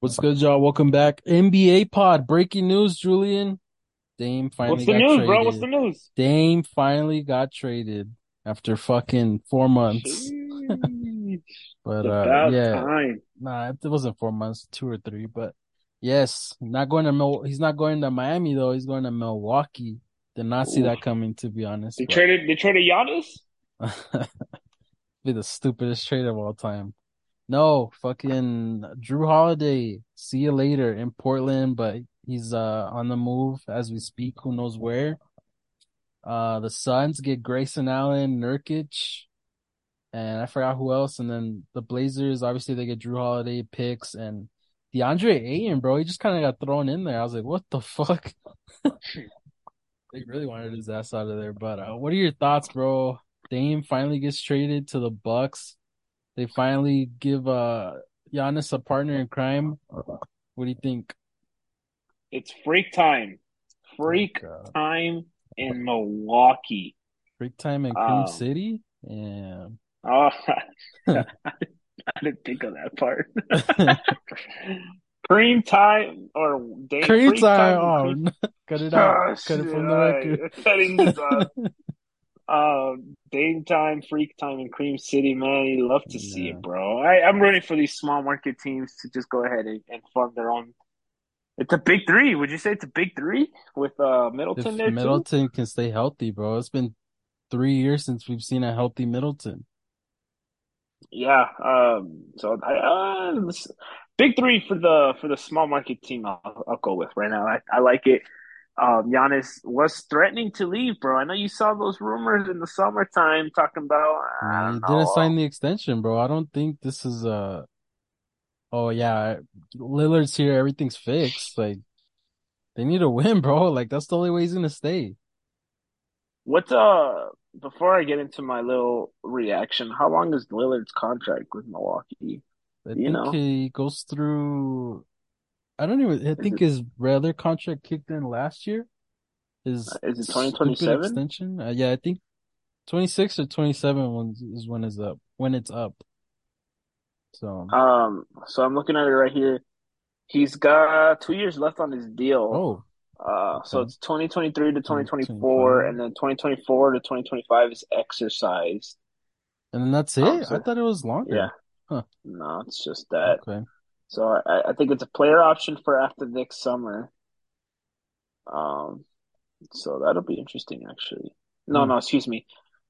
What's good, y'all? Welcome back. NBA pod. Breaking news, Julian. Dame finally What's the got news, bro? What's the traded. news? Dame finally got traded after fucking four months. But uh yeah, time. nah, it wasn't four months, two or three. But yes, not going to Mil- he's not going to Miami though. He's going to Milwaukee. Did not see that coming, to be honest. They But traded they traded Giannis? be the stupidest trade of all time. No, fucking Jrue Holiday. See you later in Portland, but he's uh on the move as we speak. Who knows where? Uh, the Suns get Grayson Allen, Nurkic, and I forgot who else. And then the Blazers, obviously they get Jrue Holiday picks and DeAndre Ayton, bro. He just kind of got thrown in there. I was like, what the fuck? They really wanted his ass out of there. But uh, what are your thoughts, bro? Dame finally gets traded to the Bucks. They finally give uh Giannis a partner in crime. What do you think? It's freak time. Freak Oh, time in Milwaukee. Freak time in Cream Um, City? Yeah. Oh, I didn't think of that part. Cream time or day Cream time. time Oh, and cream. no. cut it out. Oh, Cut it from the record. right. Cutting this up. Um, Dame time, freak time in Cream City, man. You love to see it, bro. I, I'm rooting for these small market teams to just go ahead and, and form their own. It's a big three. Would you say it's a big three with uh Middleton If there too? Middleton can stay healthy, bro. It's been three years since we've seen a healthy Middleton. Yeah. Um. So I uh, big three for the for the small market team. I'll, I'll go with right now. I, I like it. Um, Giannis was threatening to leave, bro. I know you saw those rumors in the summertime talking about. I he didn't sign the extension, bro. I don't think this is a. oh yeah, Lillard's here, everything's fixed. Like they need to win, bro. Like that's the only way he's gonna stay. What's uh before I get into my little reaction, how long is Lillard's contract with Milwaukee? I you think know? he goes through I don't even I think his other contract kicked in last year. His is it 2027? extension. Uh, yeah, I think 26 or 27 when, is when is up when it's up. So Um, so I'm looking at it right here. He's got two years left on his deal. oh, Uh, so it's 2023 to 2024, 2025. and then 2024 to 2025 is exercised. And then that's Um, it? I so thought it was yeah, longer. Huh. no, it's just that. Okay. So I, I think it's a player option for after next summer. Um, so that'll be interesting, actually. No, Hmm. no, excuse me.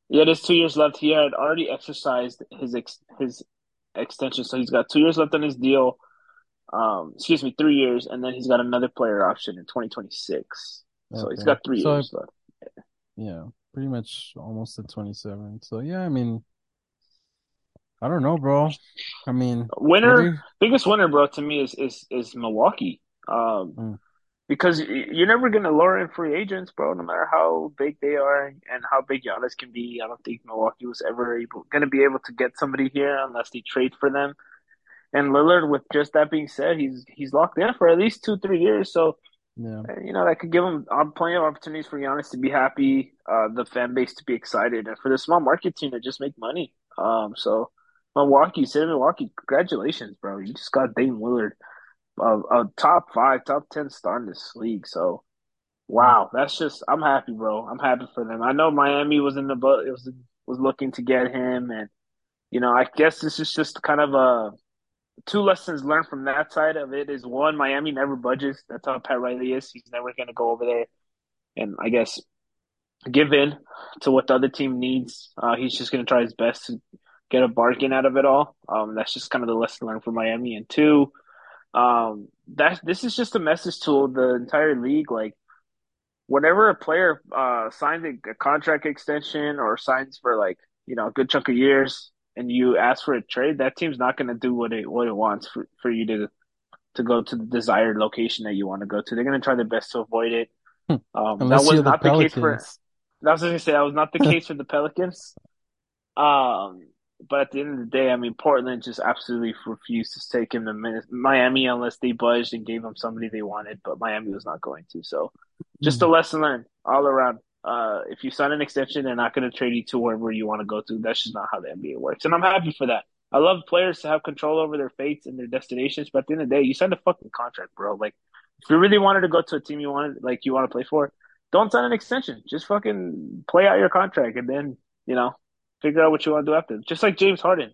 Yeah, there's two years left. He had already exercised his ex his extension, so he's got two years left on his deal. Um, excuse me, three years, and then he's got another player option in 2026. So he's got three So I, years left. yeah, pretty much almost at 27. So yeah, I mean, I don't know, bro. I mean, Winner, you? biggest winner, bro, to me is is is Milwaukee. Um, Hmm. because you're never gonna lure in free agents, bro. No matter how big they are and how big Giannis can be, I don't think Milwaukee was ever able gonna be able to get somebody here unless they trade for them. And Lillard, with just that being said, he's he's locked in for at least two, three years. So Yeah. uh, you know that could give him uh, plenty of opportunities for Giannis to be happy, uh, the fan base to be excited, and for the small market team to just make money. Um, so Milwaukee, city Milwaukee, congratulations, bro! You just got Dame Lillard, a, a top five, top ten star in this league. So wow, that's just I'm happy, bro. I'm happy for them. I know Miami was in the it was was looking to get him, and you know I guess this is just kind of a two lessons learned from that side of it is one, Miami never budges. That's how Pat Riley is. He's never going to go over there and I guess give in to what the other team needs. Uh, he's just going to try his best to get a bargain out of it all. Um, that's just kind of the lesson learned from Miami. And two, um, that this is just a message to the entire league. Like, whenever a player uh, signs a, a contract extension or signs for like you know a good chunk of years, and you ask for a trade, that team's not going to do what it what it wants for, for you to to go to the desired location that you want to go to. They're going to try their best to avoid it. Um, that was you're the not the case for. That was going to say that was not the case for the Pelicans. Um, but at the end of the day, I mean, Portland just absolutely refused to take him to Miami unless they budged and gave him somebody they wanted. But Miami was not going to. So, just a Hmm. lesson learned all around. Uh, if you sign an extension, they're not going to trade you to wherever you want to go to. That's just not how the NBA works, and I'm happy for that. I love players to have control over their fates and their destinations, but at the end of the day, you signed a fucking contract, bro. Like, if you really wanted to go to a team you wanted, like you want to play for, don't sign an extension. Just fucking play out your contract, and then you know figure out what you want to do after. Just like James Harden.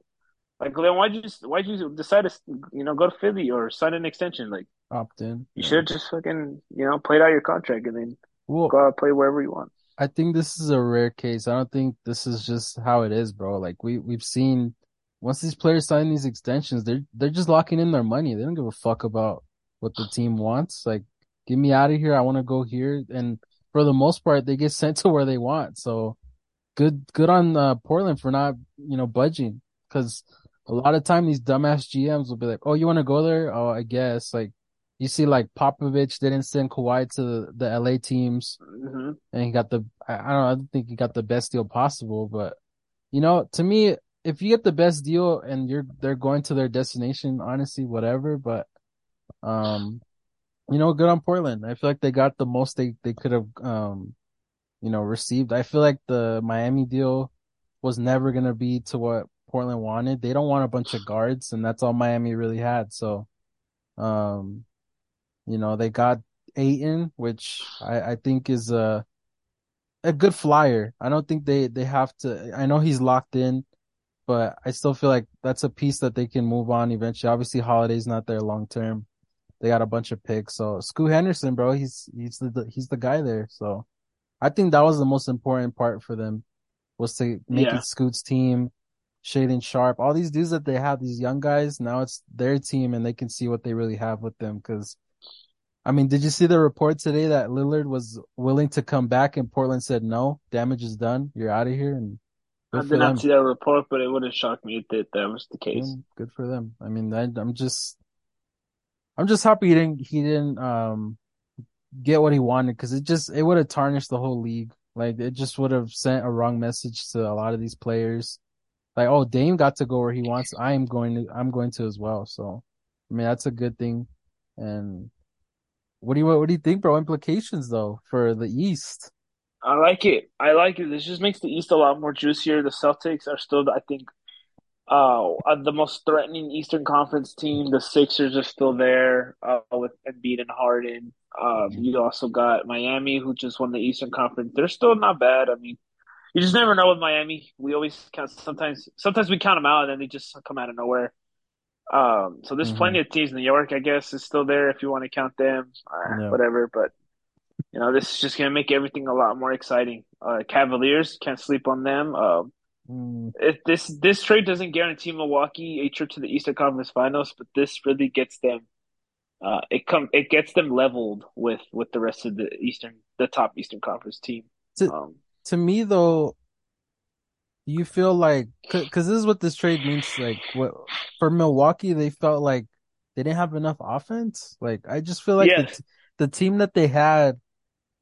Like, Leon, why'd you just why'd you decide to you know go to Philly or sign an extension? Like, Opt in. you Yeah. should have just fucking you know played out your contract and then Well, go out and play wherever you want. I think this is a rare case. I don't think this is just how it is, bro. Like we we've seen once these players sign these extensions, they're they're just locking in their money. They don't give a fuck about what the team wants. Like, get me out of here. I want to go here. And for the most part, they get sent to where they want. So good good on uh, Portland for not, you know, budging. Because a lot of time these dumbass GMs will be like, "Oh, you want to go there? Oh, I guess." Like you see, like Popovich didn't send Kawhi to the, the LA teams hmm and he got the I, I don't know, I don't think he got the best deal possible, but you know, to me, if you get the best deal and you're they're going to their destination, honestly, whatever. But um, you know, good on Portland. I feel like they got the most they they could have um, you know, received. I feel like the Miami deal was never gonna be to what Portland wanted. They don't want a bunch of guards, and that's all Miami really had. So, um, you know, they got Ayton, which I I think is a a good flyer. I don't think they they have to. I know he's locked in, but I still feel like that's a piece that they can move on eventually. Obviously, Holiday's not there long term. They got a bunch of picks, so Scoot Henderson, bro, he's he's the he's the guy there. So I think that was the most important part for them was to make Yeah. it Scoot's team, Shaedon Sharpe, all these dudes that they have, these young guys. Now it's their team, and they can see what they really have with them because I mean, did you see the report today that Lillard was willing to come back and Portland said no, damage is done, you're out of here, and I did not them. see that report, but it wouldn't shock me if that, that was the Yeah, case. good for them. I mean, I, I'm just, I'm just happy he didn't, he didn't um get what he wanted because it just, it would have tarnished the whole league. Like it just would have sent a wrong message to a lot of these players. Like, oh, Dame got to go where he wants. I am going to, I'm going to as well. So, I mean, that's a good thing. And what do you, what do you think, bro? Implications though for the East? I like it. I like it. This just makes the East a lot more juicier. The Celtics are still, I think, uh, uh, the most threatening Eastern Conference team. The Sixers are still there uh, with Embiid and Harden. Um, you also got Miami, who just won the Eastern Conference. They're still not bad. I mean, you just never know with Miami. We always count. Sometimes, sometimes we count them out, and then they just come out of nowhere. Um, so there's Mm-hmm. plenty of teams. New York, I guess, is still there if you want to count them. Uh, Yeah. whatever, but you know, this is just gonna make everything a lot more exciting. Uh, Cavaliers can't sleep on them. Um, Mm, if this this trade doesn't guarantee Milwaukee a trip to the Eastern Conference Finals, but this really gets them. Uh, it come it gets them leveled with with the rest of the Eastern the top Eastern Conference team. to Um, to me though, you feel like because this is what this trade means? Like what for Milwaukee, they felt like they didn't have enough offense. Like I just feel like the the team that they had,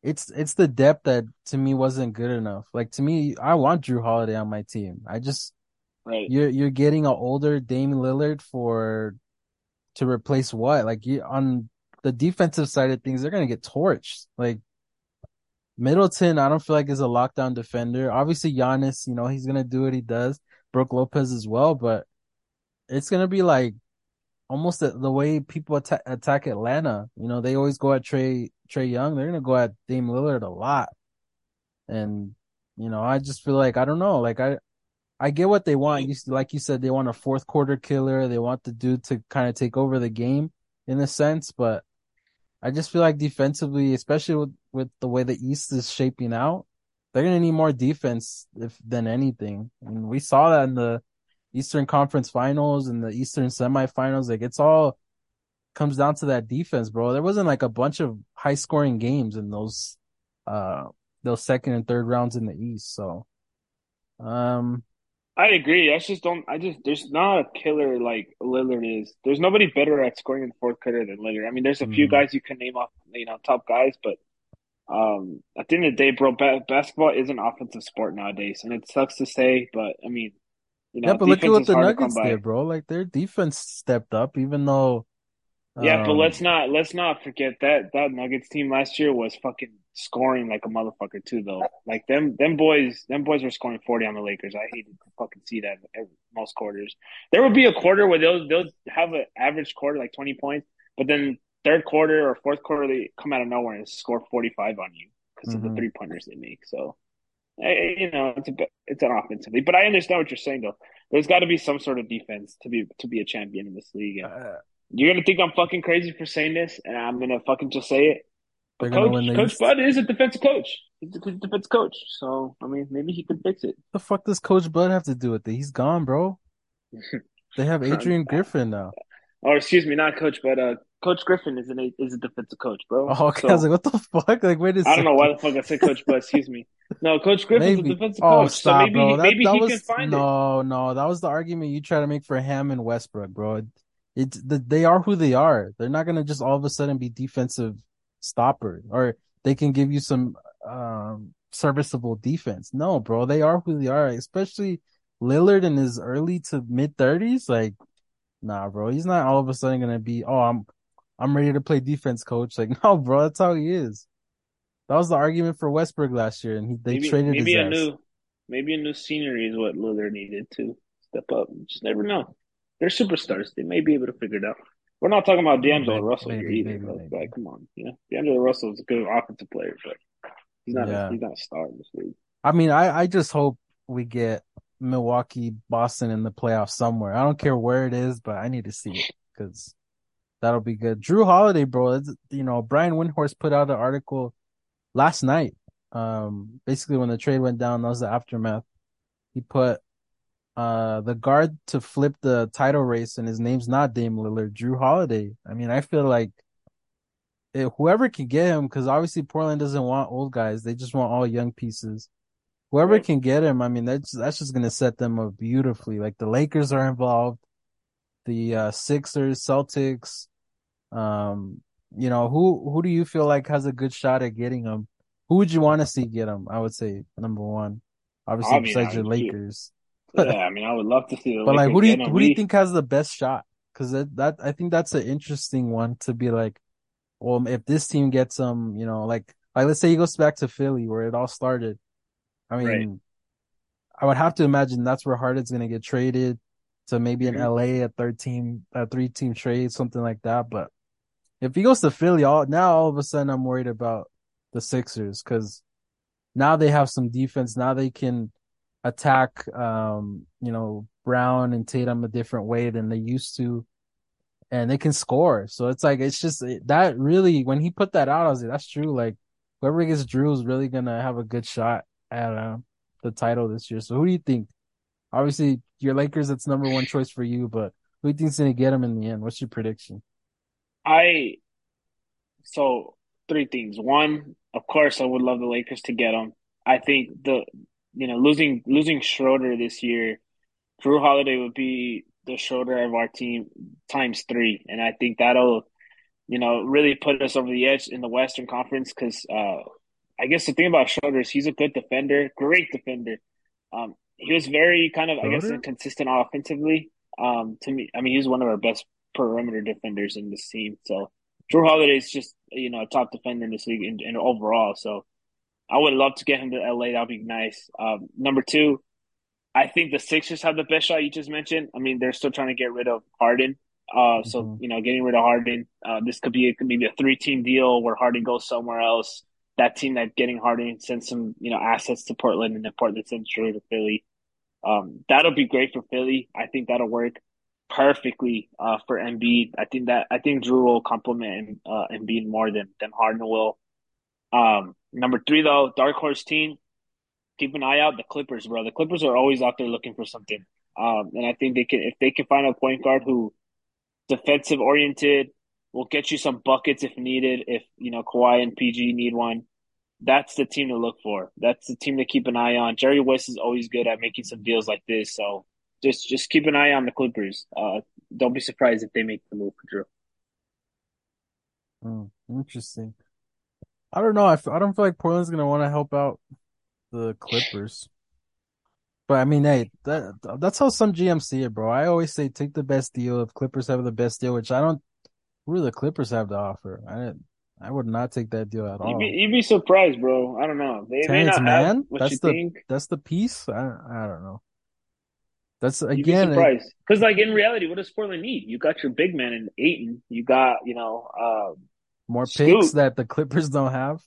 it's it's the depth that to me wasn't good enough. Like to me, I want Jrue Holiday on my team. I just right. you're you're getting an older Dame Lillard for to replace what? Like you on the defensive side of things, they're gonna get torched. Like Middleton, I don't feel like is a lockdown defender. Obviously, Giannis, you know, he's gonna do what he does. Brook Lopez as well, but it's gonna be like almost the, the way people attack, attack Atlanta. You know, they always go at Trae Trae Young. They're gonna go at Dame Lillard a lot, and you know, I just feel like I don't know. Like I I get what they want. You like you said, they want a fourth quarter killer. They want the dude to kind of take over the game in a sense, but I just feel like defensively, especially with, with the way the East is shaping out, they're gonna need more defense if than anything. And we saw that in the Eastern Conference Finals and the Eastern Semifinals. Like it's all comes down to that defense, bro. There wasn't like a bunch of high scoring games in those uh those second and third rounds in the East. So um I agree. I just don't. I just there's not a killer like Lillard is. There's nobody better at scoring in the fourth quarter than Lillard. I mean, there's a few mhm. guys you can name off, you know, top guys, but um, at the end of the day, bro, ba basketball is an offensive sport nowadays, and it sucks to say, but I mean, you yeah, but look at what the hard to come Nuggets did, bro. Like their defense stepped up even though Yeah, but let's um not let's not forget that that Nuggets team last year was fucking scoring like a motherfucker too, though. Like them, them boys, them boys were scoring forty on the Lakers. I hated to fucking see that every, most quarters. There would be a quarter where they'll they'll have an average quarter like twenty points, but then third quarter or fourth quarter they come out of nowhere and score forty five on you because mm-hmm. of the three pointers they make. So, you know, it's a it's an offensively, but I understand what you're saying though. There's got to be some sort of defense to be to be a champion in this league. And uh, you're gonna think I'm fucking crazy for saying this, and I'm gonna fucking just say it. But coach, Coach Bud is a defensive coach. He's a defensive coach, so I mean, maybe he could fix it. The fuck does Coach Bud have to do with it? He's gone, bro. they have Adrian Griffin now. Or excuse me, not Coach, but uh, Coach Griffin is an is a defensive coach, bro. Oh, okay. So, I was like, what the fuck? Like, wait a I don't know why the fuck I said Coach, but excuse me. No, Coach Griffin's maybe. a defensive oh, coach, stop, so maybe bro. That, maybe that he was, can find no, it. No, no, that was the argument you try to make for Ham and Westbrook, bro. It's the, they are who they are. They're not gonna just all of a sudden be defensive stopper, or they can give you some um, serviceable defense. No, bro, they are who they are. Especially Lillard in his early to mid thirties, like. Nah, bro, he's not all of a sudden gonna be. Oh, I'm I'm ready to play defense, coach. Like, no, bro, that's how he is. That was the argument for Westbrook last year, and he, they maybe, traded maybe a ass. new, maybe a new scenery is what Lillard needed to step up. You just never know. They're superstars. They may be able to figure it out. We're not talking about D'Angelo maybe, Russell maybe, here either. Maybe, Like, come on, you know, D'Angelo Russell is a good offensive player, but he's not. Yeah. A, he's not a star in this league. I mean, I I just hope we get Milwaukee, Boston in the playoffs somewhere. I don't care where it is, but I need to see it because That'll be good. Jrue Holiday, bro. you know, Brian Windhorst put out an article last night. Um, basically when the trade went down, that was the aftermath. He put uh the guard to flip the title race, and his name's not Dame Lillard, Jrue Holiday. I mean, I feel like it, whoever can get him, because obviously Portland doesn't want old guys; they just want all young pieces. Whoever right. can get him, I mean, that's that's just gonna set them up beautifully. Like the Lakers are involved, the uh, Sixers, Celtics, um, you know, who who do you feel like has a good shot at getting him? Who would you want to see get him? I would say number one, obviously I mean, besides your Lakers. yeah, I mean, I would love to see. but Lakers like, who do you who do you think has the best shot? Because that, that I think that's an interesting one to be like, well, if this team gets him, you know, like like let's say he goes back to Philly where it all started. I mean, right. I would have to imagine that's where Harden's gonna get traded to maybe in mm-hmm. LA a third team, a three team trade, something like that. But if he goes to Philly, all now all of a sudden I'm worried about the Sixers because now they have some defense. Now they can attack, um, you know, Brown and Tatum a different way than they used to, and they can score. So it's like it's just that really when he put that out, I was like, that's true. Like whoever gets Jrue is really gonna have a good shot at uh, the title this year. So who do you think? Obviously, your Lakers, that's number one choice for you, but who do you think's gonna get him in the end? What's your prediction? I so three things. One, of course, I would love the Lakers to get him. I think the you know losing losing Schroeder this year, Jrue Holiday would be the Schroeder of our team times three, and I think that'll you know really put us over the edge in the Western Conference because uh, I guess the thing about Schroeder is he's a good defender, great defender. Um, he was very kind of Schroeder? I guess inconsistent offensively. Um, to me, I mean, he's one of our best perimeter defenders in this team. So Jrue Holiday is just you know a top defender in this league and, and, overall. So I would love to get him to LA. That'd be nice. Um, number two, I think the Sixers have the best shot you just mentioned. I mean, they're still trying to get rid of Harden. Uh, so mm-hmm. you know, getting rid of Harden, uh, this could be a, maybe a three-team deal where Harden goes somewhere else. That team that getting Harden sends some you know assets to Portland, and then Portland sends Jrue to Philly. Um, that'll be great for Philly. I think that'll work perfectly uh, for Embiid. I think that I think Jrue will complement uh, Embiid more than than Harden will. Um, number three though, dark horse team. Keep an eye out the Clippers, bro. The Clippers are always out there looking for something. Um, and I think they can if they can find a point guard who defensive oriented will get you some buckets if needed. If you know Kawhi and PG need one, that's the team to look for. That's the team to keep an eye on. Jerry West is always good at making some deals like this, so just just keep an eye on the Clippers. Uh, don't be surprised if they make the move for Jrue. Hmm, interesting. I don't know. I f- I don't feel like Portland's gonna want to help out the Clippers. But I mean, hey, that that's how some GMs see it, bro. I always say take the best deal if Clippers have the best deal, which I don't. Who do the Clippers have to offer? I I would not take that deal at You'd be, all. you'd be surprised, bro. I don't know. They may Terance not have Mann, what you that's the think. that's the piece. I I don't know. That's again, it. Because, like, in reality, what does Portland need? You got your big man in Ayton. You got, you know, uh, more picks that the Clippers don't have.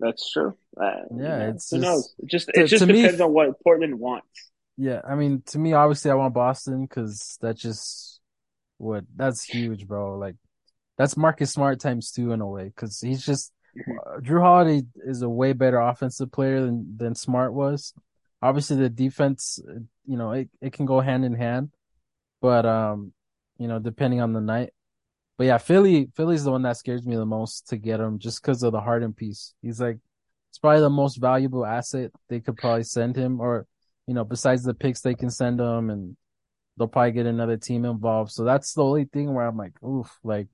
That's true. Uh, you Yeah, know, it's who just knows? It just to, it just to me. depends on what Portland wants. Yeah, I mean, to me, obviously, I want Boston because that's just what that's huge, bro. Like that's Marcus Smart times two in a way because he's just uh, Jrue Holiday is a way better offensive player than than Smart was. Obviously, the defense, you know, it, it can go hand in hand, but um, you know, depending on the night. But yeah, Philly, Philly's the one that scares me the most to get him just because of the Harden piece. He's like, it's probably the most valuable asset they could probably send him, or you know, besides the picks they can send him, and they'll probably get another team involved. So that's the only thing where I'm like, oof, like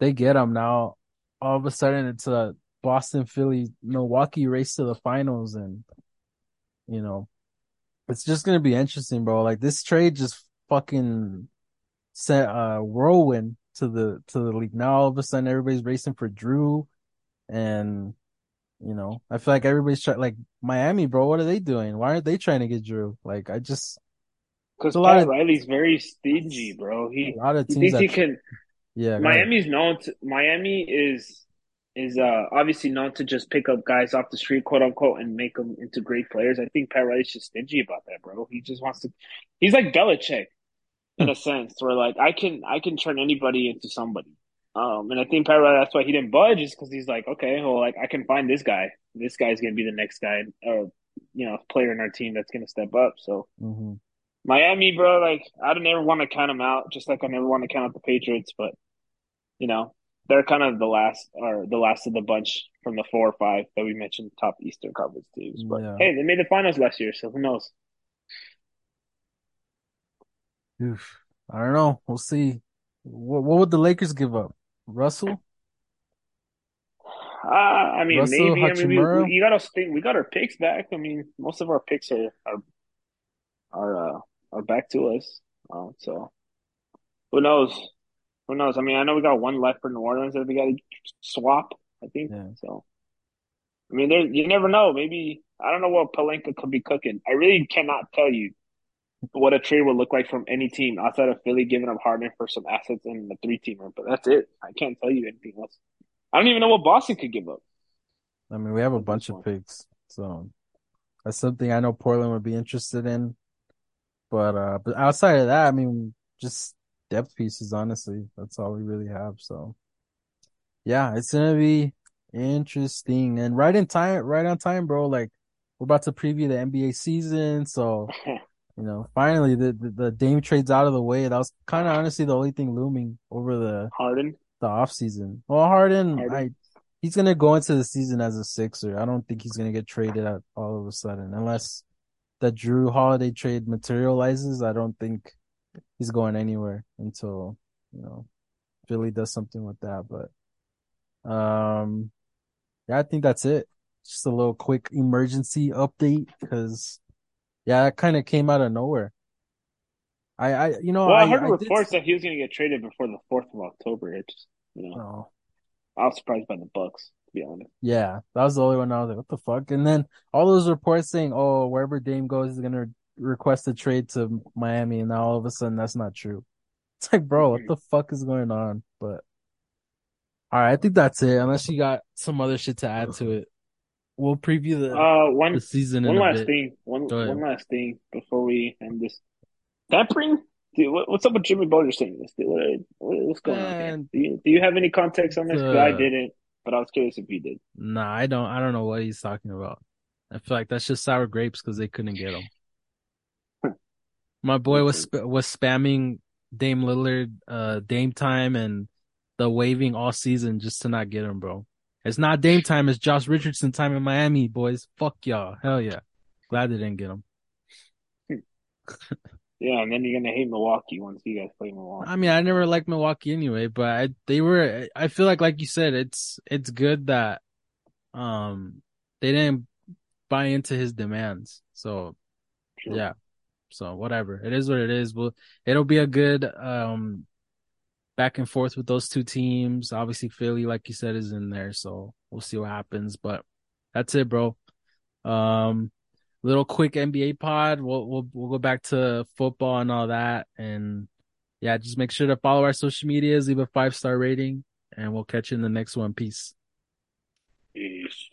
they get him now. All of a sudden, it's a Boston, Philly, Milwaukee race to the finals, and you know, it's just gonna be interesting, bro. Like this trade just fucking sent a uh, whirlwind to the to the league. Now all of a sudden, everybody's racing for Jrue, and you know, I feel like everybody's trying. Like Miami, bro, what are they doing? Why aren't they trying to get Jrue? Like I just, Because Pat of Riley's very stingy, bro. He a He lot of he teams thinks he that, can. yeah. Miami's known to Miami is is uh obviously not to just pick up guys off the street, quote unquote, and make them into great players. I think Pat Riley's just stingy about that, bro. He just wants to. He's like Belichick in a sense, where like I can I can turn anybody into somebody. Um, and I think Pat Riley, that's why he didn't budge, is because he's like, okay, well, like I can find this guy. This guy's gonna be the next guy, or you know, player in our team that's gonna step up. So hmm Miami, bro, like I don't ever want to count them out, just like I never want to count out the Patriots, but you know, they're kind of the last or the last of the bunch from the four or five that we mentioned top Eastern Conference teams. But Yeah. hey, they made the finals last year, so who knows? Oof. I don't know. We'll see. What, what would the Lakers give up? Russell? Uh, I mean, Russell maybe. I mean, we, got to think. We got our picks back. I mean, most of our picks are are are uh, are back to us. Uh, so who knows? Who knows? I mean, I know we got one left for New Orleans that we got to swap. I think Yeah. so. I mean, there you never know. Maybe I don't know what Pelinka could be cooking. I really cannot tell you what a trade would look like from any team outside of Philly giving up Harden for some assets in the three teamer. But that's it. I can't tell you anything else. I don't even know what Boston could give up I mean, we have a bunch of picks, so that's something I know Portland would be interested in. But uh, but outside of that, I mean, just depth pieces. Honestly, that's all we really have. So yeah, it's gonna be interesting and right in time, right on time, bro. Like we're about to preview the NBA season, so you know, finally the the, the Dame trades out of the way. That was kind of honestly the only thing looming over the Harden, the off season. Well, Harden, Harden. I he's gonna go into the season as a Sixer. I don't think he's gonna get traded out all of a sudden unless the Jrue Holiday trade materializes. I don't think he's going anywhere until you know Philly does something with that. But um, yeah, I think that's it. Just a little quick emergency update because yeah, that kind of came out of nowhere. I, I, you know, Well, I I, heard I did. reports that he was going to get traded before the fourth of October. It's you know, Oh, I was surprised by the Bucks to be honest. yeah, that was the only one I was like, what the fuck? And then all those reports saying, oh, wherever Dame goes, he's gonna request a trade to Miami, and now all of a sudden that's not true. It's like, bro, what the fuck is going on? But all right, I think that's it. Unless you got some other shit to add to it, we'll preview the Uh, one the season one last thing, one one last thing before we end this. Tampering, dude. What, what's up with Jimmy Butler saying this? Dude, what, what, what's going on Do you do you have any context on this? 'Cause I uh, didn't, but I was curious if you did. Nah, I don't. I don't know what he's talking about. I feel like that's just sour grapes because they couldn't get him. My boy was sp- was spamming Dame Lillard, uh, Dame time and the waving all season just to not get him, bro. It's not Dame time. It's Josh Richardson time in Miami, boys. Fuck y'all. Hell yeah. Glad they didn't get him. Yeah, and then you're gonna hate Milwaukee once you guys play Milwaukee. I mean, I never liked Milwaukee anyway, but I, they were. I feel like, like you said, it's it's good that um they didn't buy into his demands. So Sure. yeah. So whatever. It is what it is. Well, it'll be a good um back and forth with those two teams. Obviously, Philly, like you said, is in there, so we'll see what happens. But that's it, bro. Um, little quick NBA pod. We'll we'll we'll go back to football and all that, and yeah, just make sure to follow our social medias, leave a five star rating, and we'll catch you in the next one. Peace. Peace.